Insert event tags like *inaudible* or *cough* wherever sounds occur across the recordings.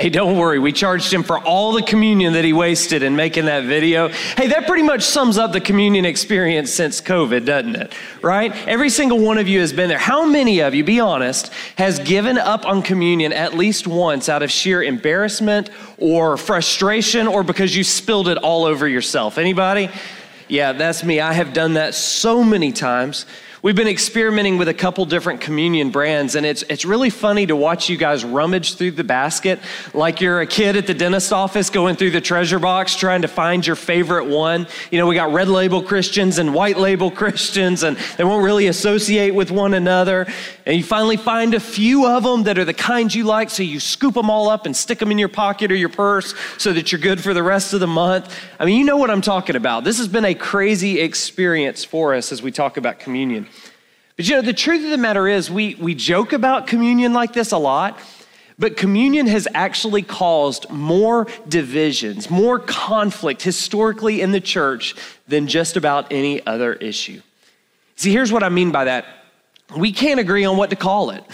Hey, don't worry. We charged him for all the communion that he wasted in making that video. Hey, that pretty much sums up the communion experience since COVID, doesn't it? Right? Every single one of you has been there. How many of you, be honest, has given up on communion at least once out of sheer embarrassment or frustration or because you spilled it all over yourself? Anybody? Yeah, that's me. I have done that so many times. We've been experimenting with a couple different communion brands, and it's, it's really funny to watch you guys rummage through the basket like you're a kid at the dentist office going through the treasure box trying to find your favorite one. You know, we got red label Christians and white label *laughs* Christians, and they won't really associate with one another. And you finally find a few of them that are the kinds you like, so you scoop them all up and stick them in your pocket or your purse so that you're good for the rest of the month. I mean, you know what I'm talking about. This has been a crazy experience for us as we talk about communion. But you know, the truth of the matter is, we, we joke about communion like this a lot, but communion has actually caused more divisions, more conflict historically in the church than just about any other issue. See, here's what I mean by that we can't agree on what to call it.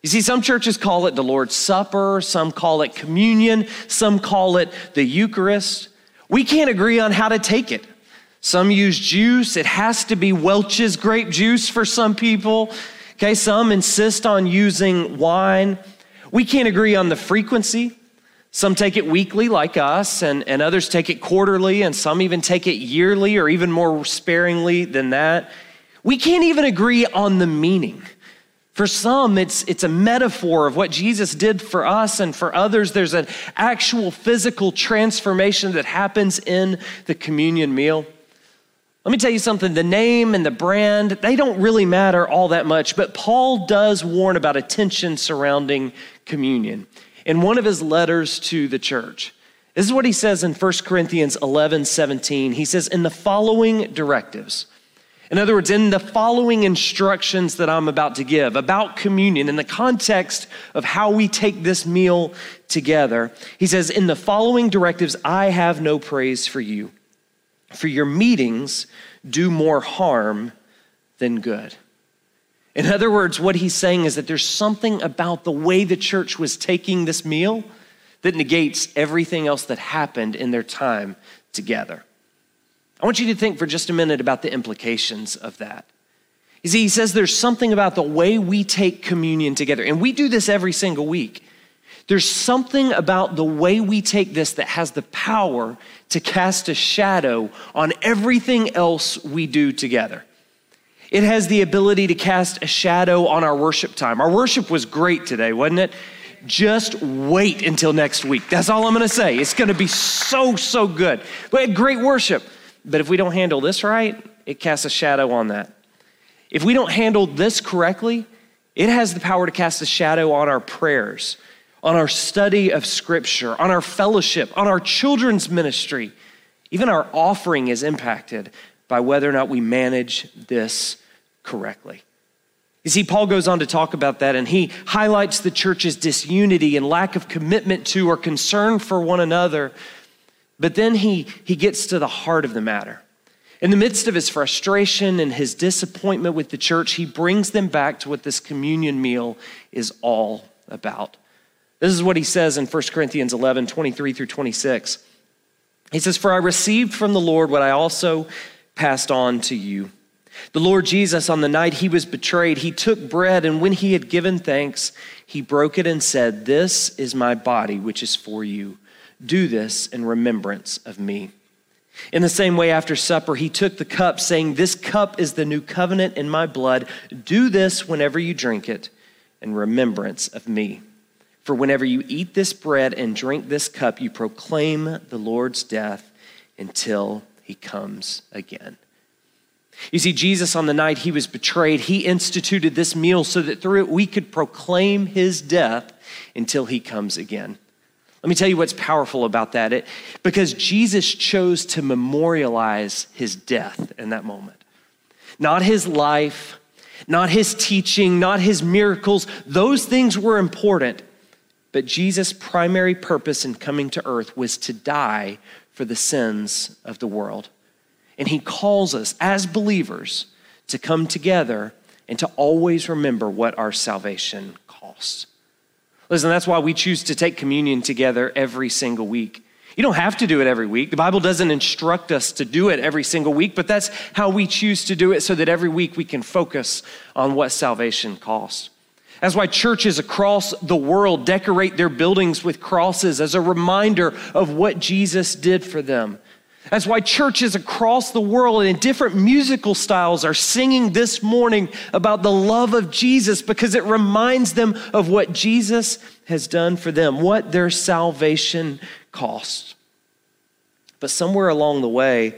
You see, some churches call it the Lord's Supper, some call it communion, some call it the Eucharist. We can't agree on how to take it. Some use juice. It has to be Welch's grape juice for some people. Okay, some insist on using wine. We can't agree on the frequency. Some take it weekly, like us, and, and others take it quarterly, and some even take it yearly or even more sparingly than that. We can't even agree on the meaning. For some, it's, it's a metaphor of what Jesus did for us, and for others, there's an actual physical transformation that happens in the communion meal. Let me tell you something the name and the brand, they don't really matter all that much, but Paul does warn about a tension surrounding communion in one of his letters to the church. This is what he says in 1 Corinthians 11 17. He says, In the following directives, in other words, in the following instructions that I'm about to give about communion, in the context of how we take this meal together, he says, In the following directives, I have no praise for you for your meetings do more harm than good. In other words, what he's saying is that there's something about the way the church was taking this meal that negates everything else that happened in their time together. I want you to think for just a minute about the implications of that. You see, he says there's something about the way we take communion together, and we do this every single week. There's something about the way we take this that has the power to cast a shadow on everything else we do together. It has the ability to cast a shadow on our worship time. Our worship was great today, wasn't it? Just wait until next week. That's all I'm gonna say. It's gonna be so, so good. We had great worship. But if we don't handle this right, it casts a shadow on that. If we don't handle this correctly, it has the power to cast a shadow on our prayers on our study of Scripture, on our fellowship, on our children's ministry. Even our offering is impacted by whether or not we manage this correctly. You see, Paul goes on to talk about that, and he highlights the church's disunity and lack of commitment to or concern for one another. But then he, he gets to the heart of the matter. In the midst of his frustration and his disappointment with the church, he brings them back to what this communion meal is all about. This is what he says in 1 Corinthians 11 23 through 26. He says, For I received from the Lord what I also passed on to you. The Lord Jesus, on the night he was betrayed, he took bread, and when he had given thanks, he broke it and said, This is my body, which is for you. Do this in remembrance of me. In the same way, after supper, he took the cup, saying, This cup is the new covenant in my blood. Do this whenever you drink it in remembrance of me. For whenever you eat this bread and drink this cup, you proclaim the Lord's death until he comes again. You see, Jesus, on the night he was betrayed, he instituted this meal so that through it we could proclaim his death until he comes again. Let me tell you what's powerful about that. It, because Jesus chose to memorialize his death in that moment. Not his life, not his teaching, not his miracles. Those things were important. But Jesus' primary purpose in coming to earth was to die for the sins of the world. And he calls us as believers to come together and to always remember what our salvation costs. Listen, that's why we choose to take communion together every single week. You don't have to do it every week. The Bible doesn't instruct us to do it every single week, but that's how we choose to do it so that every week we can focus on what salvation costs. That's why churches across the world decorate their buildings with crosses as a reminder of what Jesus did for them. That's why churches across the world in different musical styles are singing this morning about the love of Jesus because it reminds them of what Jesus has done for them, what their salvation cost. But somewhere along the way,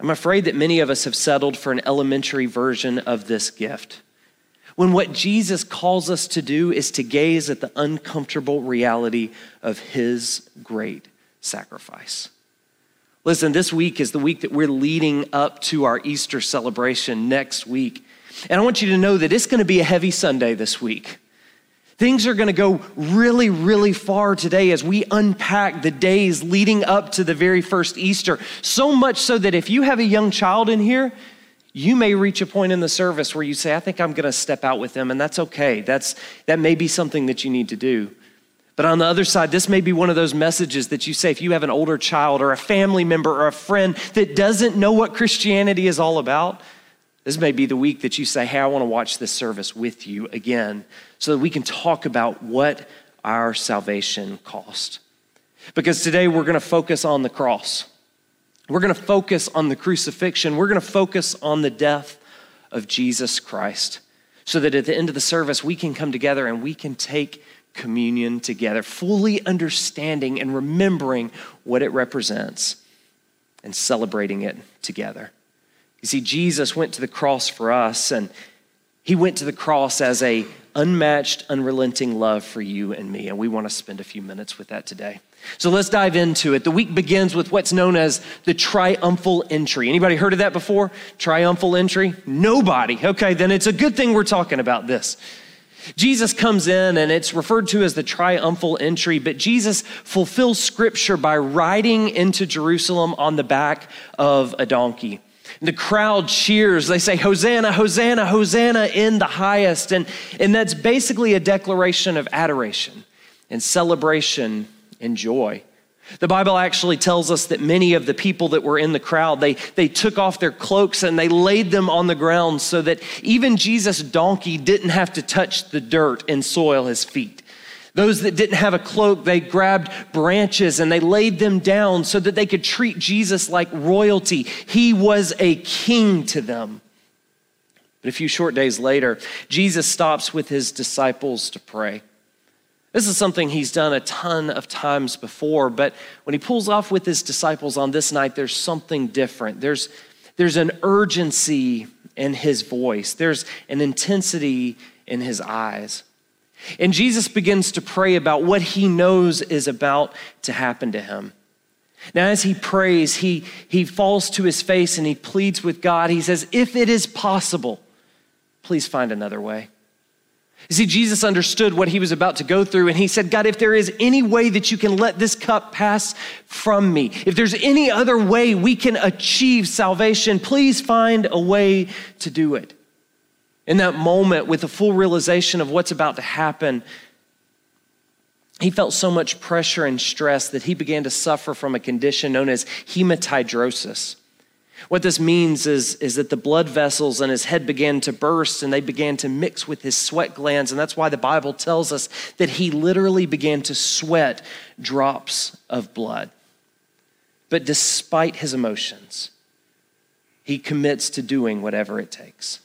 I'm afraid that many of us have settled for an elementary version of this gift. When what Jesus calls us to do is to gaze at the uncomfortable reality of his great sacrifice. Listen, this week is the week that we're leading up to our Easter celebration next week. And I want you to know that it's going to be a heavy Sunday this week. Things are going to go really, really far today as we unpack the days leading up to the very first Easter. So much so that if you have a young child in here, you may reach a point in the service where you say, I think I'm going to step out with them, and that's okay. That's, that may be something that you need to do. But on the other side, this may be one of those messages that you say if you have an older child or a family member or a friend that doesn't know what Christianity is all about, this may be the week that you say, Hey, I want to watch this service with you again so that we can talk about what our salvation cost. Because today we're going to focus on the cross. We're going to focus on the crucifixion. We're going to focus on the death of Jesus Christ so that at the end of the service we can come together and we can take communion together, fully understanding and remembering what it represents and celebrating it together. You see, Jesus went to the cross for us, and he went to the cross as a unmatched, unrelenting love for you and me, and we want to spend a few minutes with that today. So let's dive into it. The week begins with what's known as the triumphal entry. Anybody heard of that before? Triumphal entry? Nobody. Okay, then it's a good thing we're talking about this. Jesus comes in and it's referred to as the triumphal entry, but Jesus fulfills scripture by riding into Jerusalem on the back of a donkey. The crowd cheers. They say, Hosanna, Hosanna, Hosanna in the highest. And, and that's basically a declaration of adoration and celebration and joy. The Bible actually tells us that many of the people that were in the crowd, they, they took off their cloaks and they laid them on the ground so that even Jesus' donkey didn't have to touch the dirt and soil his feet. Those that didn't have a cloak, they grabbed branches and they laid them down so that they could treat Jesus like royalty. He was a king to them. But a few short days later, Jesus stops with his disciples to pray. This is something he's done a ton of times before, but when he pulls off with his disciples on this night, there's something different. There's, there's an urgency in his voice, there's an intensity in his eyes. And Jesus begins to pray about what he knows is about to happen to him. Now, as he prays, he, he falls to his face and he pleads with God. He says, If it is possible, please find another way. You see, Jesus understood what he was about to go through, and he said, God, if there is any way that you can let this cup pass from me, if there's any other way we can achieve salvation, please find a way to do it. In that moment, with the full realization of what's about to happen, he felt so much pressure and stress that he began to suffer from a condition known as hematidrosis. What this means is, is that the blood vessels in his head began to burst and they began to mix with his sweat glands. And that's why the Bible tells us that he literally began to sweat drops of blood. But despite his emotions, he commits to doing whatever it takes.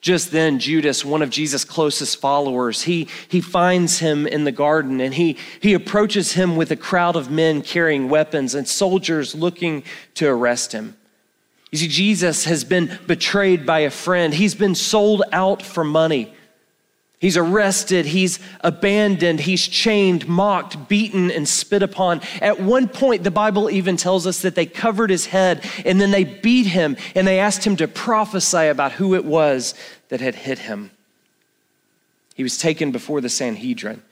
Just then, Judas, one of Jesus' closest followers, he, he finds him in the garden and he, he approaches him with a crowd of men carrying weapons and soldiers looking to arrest him. You see, Jesus has been betrayed by a friend, he's been sold out for money. He's arrested, he's abandoned, he's chained, mocked, beaten, and spit upon. At one point, the Bible even tells us that they covered his head and then they beat him and they asked him to prophesy about who it was that had hit him. He was taken before the Sanhedrin.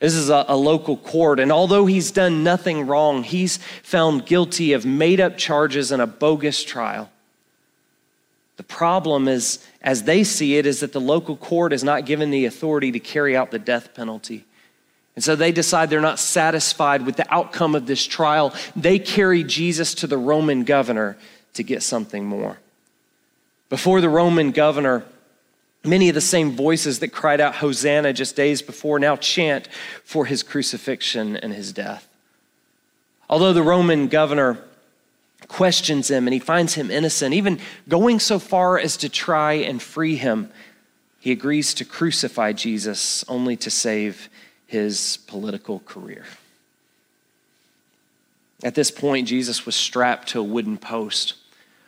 This is a, a, local court, and although he's done nothing wrong, he's found guilty of made up charges in a bogus trial. The problem is, as they see it, is that the local court is not given the authority to carry out the death penalty. And so they decide they're not satisfied with the outcome of this trial. They carry Jesus to the Roman governor to get something more. Before the Roman governor, many of the same voices that cried out Hosanna just days before now chant for his crucifixion and his death. Although the Roman governor questions him and he finds him innocent, even going so far as to try and free him. He agrees to crucify Jesus only to save his political career. At this point, Jesus was strapped to a wooden post.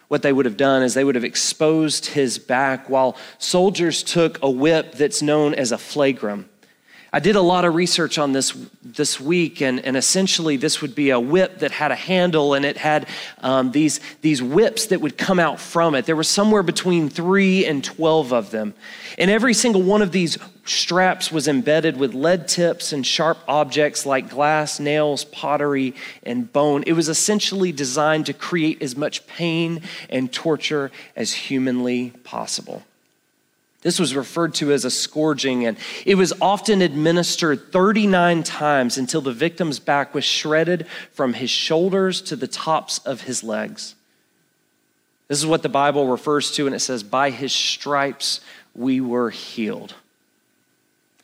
What they would have done is they would have exposed his back while soldiers took a whip that's known as a flagrum. I did a lot of research on this this week, and, and essentially, this would be a whip that had a handle and it had um, these, these whips that would come out from it. There were somewhere between three and 12 of them. And every single one of these straps was embedded with lead tips and sharp objects like glass, nails, pottery, and bone. It was essentially designed to create as much pain and torture as humanly possible. This was referred to as a scourging, and it was often administered 39 times until the victim's back was shredded from his shoulders to the tops of his legs. This is what the Bible refers to, and it says, By his stripes we were healed.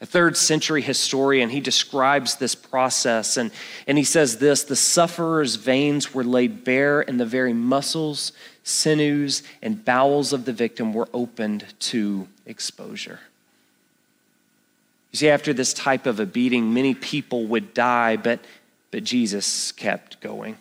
A third century historian, he describes this process, and, and he says this the sufferer's veins were laid bare, and the very muscles, sinews, and bowels of the victim were opened to exposure. You see, after this type of a beating, many people would die, but, but Jesus kept going.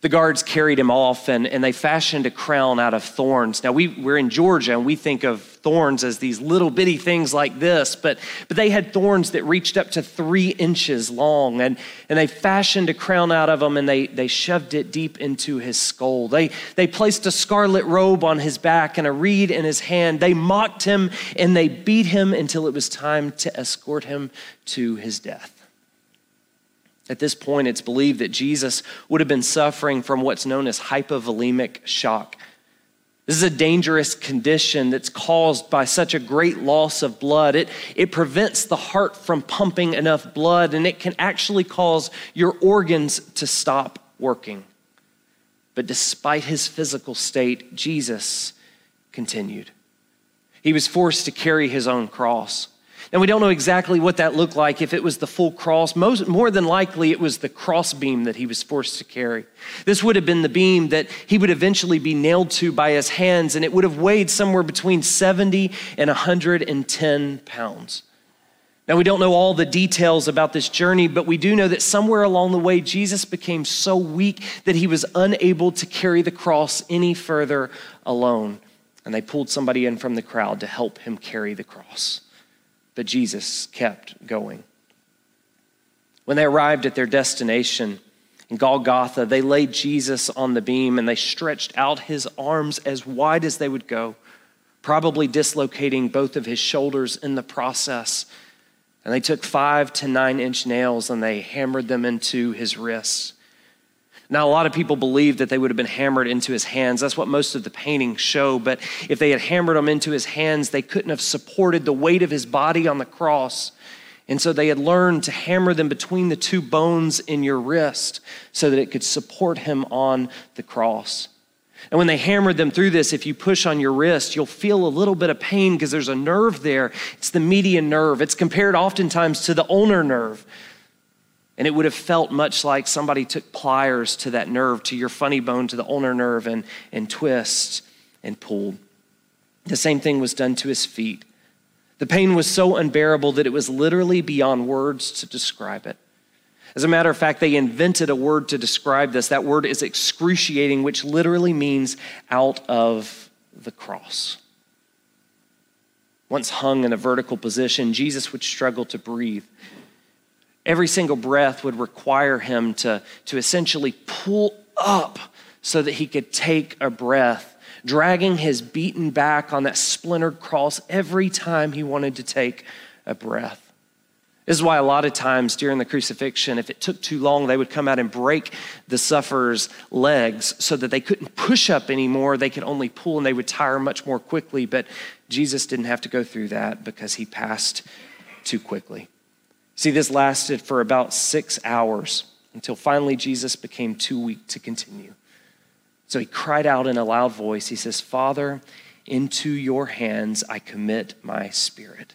The guards carried him off and, and they fashioned a crown out of thorns. Now, we, we're in Georgia and we think of thorns as these little bitty things like this, but, but they had thorns that reached up to three inches long. And, and they fashioned a crown out of them and they, they shoved it deep into his skull. They, they placed a scarlet robe on his back and a reed in his hand. They mocked him and they beat him until it was time to escort him to his death. At this point, it's believed that Jesus would have been suffering from what's known as hypovolemic shock. This is a dangerous condition that's caused by such a great loss of blood. It, it prevents the heart from pumping enough blood, and it can actually cause your organs to stop working. But despite his physical state, Jesus continued. He was forced to carry his own cross. And we don't know exactly what that looked like, if it was the full cross. Most, more than likely, it was the cross beam that he was forced to carry. This would have been the beam that he would eventually be nailed to by his hands, and it would have weighed somewhere between 70 and 110 pounds. Now, we don't know all the details about this journey, but we do know that somewhere along the way, Jesus became so weak that he was unable to carry the cross any further alone. And they pulled somebody in from the crowd to help him carry the cross. But Jesus kept going. When they arrived at their destination in Golgotha, they laid Jesus on the beam and they stretched out his arms as wide as they would go, probably dislocating both of his shoulders in the process. And they took five to nine inch nails and they hammered them into his wrists. Now, a lot of people believe that they would have been hammered into his hands. That's what most of the paintings show. But if they had hammered them into his hands, they couldn't have supported the weight of his body on the cross. And so they had learned to hammer them between the two bones in your wrist so that it could support him on the cross. And when they hammered them through this, if you push on your wrist, you'll feel a little bit of pain because there's a nerve there. It's the median nerve. It's compared oftentimes to the ulnar nerve. And it would have felt much like somebody took pliers to that nerve, to your funny bone, to the ulnar nerve, and, and twist and pulled. The same thing was done to his feet. The pain was so unbearable that it was literally beyond words to describe it. As a matter of fact, they invented a word to describe this. That word is excruciating, which literally means out of the cross. Once hung in a vertical position, Jesus would struggle to breathe. Every single breath would require him to, to essentially pull up so that he could take a breath, dragging his beaten back on that splintered cross every time he wanted to take a breath. This is why a lot of times during the crucifixion, if it took too long, they would come out and break the sufferer's legs so that they couldn't push up anymore. They could only pull and they would tire much more quickly. But Jesus didn't have to go through that because he passed too quickly. See, this lasted for about six hours until finally Jesus became too weak to continue. So he cried out in a loud voice. He says, Father, into your hands I commit my spirit.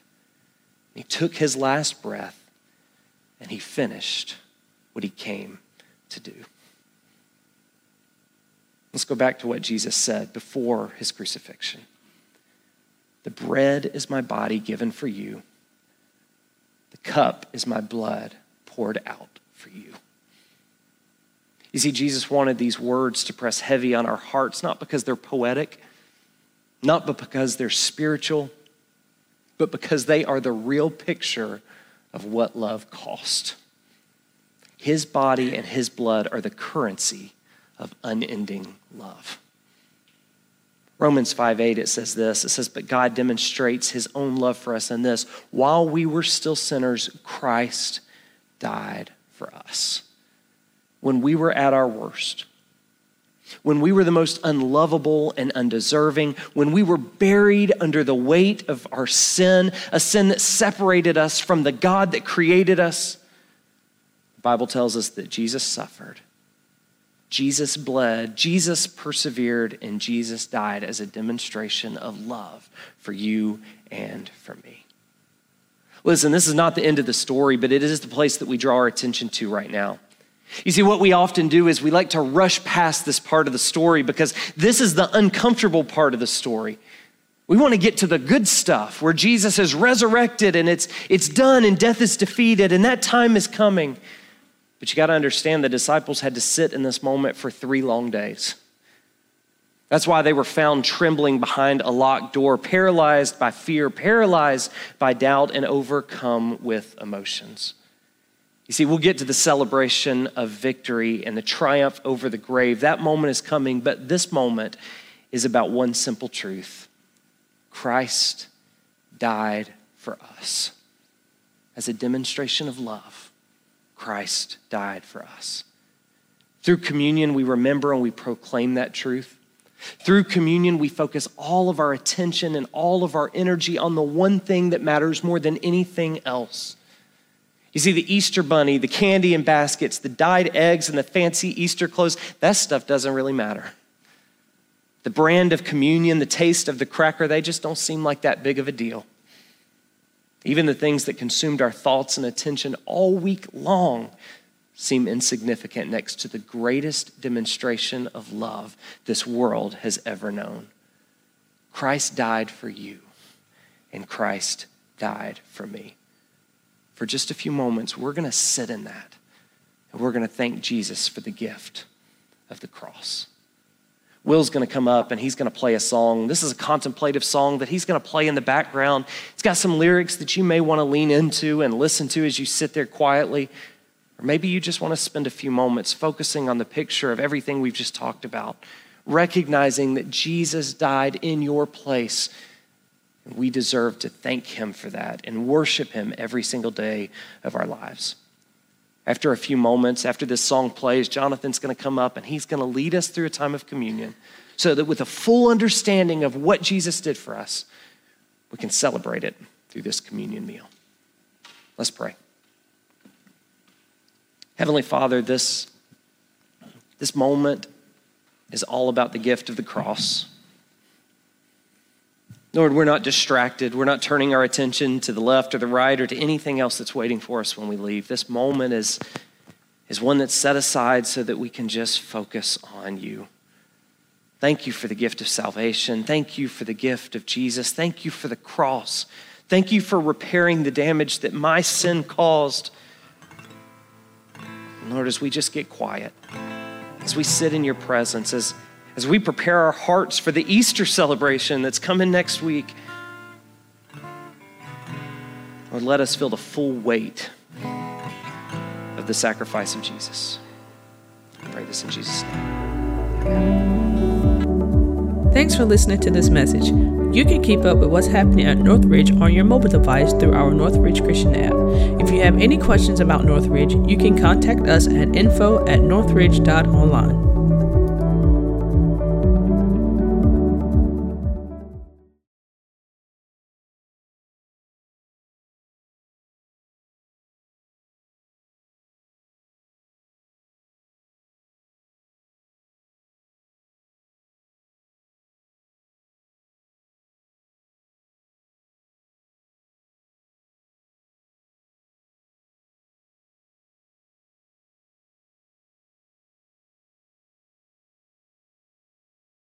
He took his last breath and he finished what he came to do. Let's go back to what Jesus said before his crucifixion. The bread is my body given for you. Cup is my blood poured out for you. You see, Jesus wanted these words to press heavy on our hearts, not because they're poetic, not but because they're spiritual, but because they are the real picture of what love cost. His body and his blood are the currency of unending love. Romans 5 8, it says this it says, But God demonstrates his own love for us in this while we were still sinners, Christ died for us. When we were at our worst, when we were the most unlovable and undeserving, when we were buried under the weight of our sin, a sin that separated us from the God that created us, the Bible tells us that Jesus suffered Jesus bled, Jesus persevered, and Jesus died as a demonstration of love for you and for me. Listen, this is not the end of the story, but it is the place that we draw our attention to right now. You see, what we often do is we like to rush past this part of the story because this is the uncomfortable part of the story. We want to get to the good stuff where Jesus is resurrected and it's, it's done and death is defeated and that time is coming. But you got to understand the disciples had to sit in this moment for three long days. That's why they were found trembling behind a locked door, paralyzed by fear, paralyzed by doubt, and overcome with emotions. You see, we'll get to the celebration of victory and the triumph over the grave. That moment is coming, but this moment is about one simple truth Christ died for us as a demonstration of love. Christ died for us. Through communion, we remember and we proclaim that truth. Through communion, we focus all of our attention and all of our energy on the one thing that matters more than anything else. You see, the Easter bunny, the candy in baskets, the dyed eggs, and the fancy Easter clothes, that stuff doesn't really matter. The brand of communion, the taste of the cracker, they just don't seem like that big of a deal. Even the things that consumed our thoughts and attention all week long seem insignificant next to the greatest demonstration of love this world has ever known. Christ died for you, and Christ died for me. For just a few moments, we're going to sit in that, and we're going to thank Jesus for the gift of the cross. Will's going to come up and he's going to play a song. This is a contemplative song that he's going to play in the background. It's got some lyrics that you may want to lean into and listen to as you sit there quietly. Or maybe you just want to spend a few moments focusing on the picture of everything we've just talked about, recognizing that Jesus died in your place. We deserve to thank him for that and worship him every single day of our lives. After a few moments, after this song plays, Jonathan's going to come up and he's going to lead us through a time of communion so that with a full understanding of what Jesus did for us, we can celebrate it through this communion meal. Let's pray. Heavenly Father, this, this moment is all about the gift of the cross. Lord, we're not distracted. We're not turning our attention to the left or the right or to anything else that's waiting for us when we leave. This moment is, is one that's set aside so that we can just focus on you. Thank you for the gift of salvation. Thank you for the gift of Jesus. Thank you for the cross. Thank you for repairing the damage that my sin caused. Lord, as we just get quiet, as we sit in your presence, as as we prepare our hearts for the Easter celebration that's coming next week, Lord, let us feel the full weight of the sacrifice of Jesus. I pray this in Jesus' name. Thanks for listening to this message. You can keep up with what's happening at Northridge on your mobile device through our Northridge Christian app. If you have any questions about Northridge, you can contact us at info at northridge.online.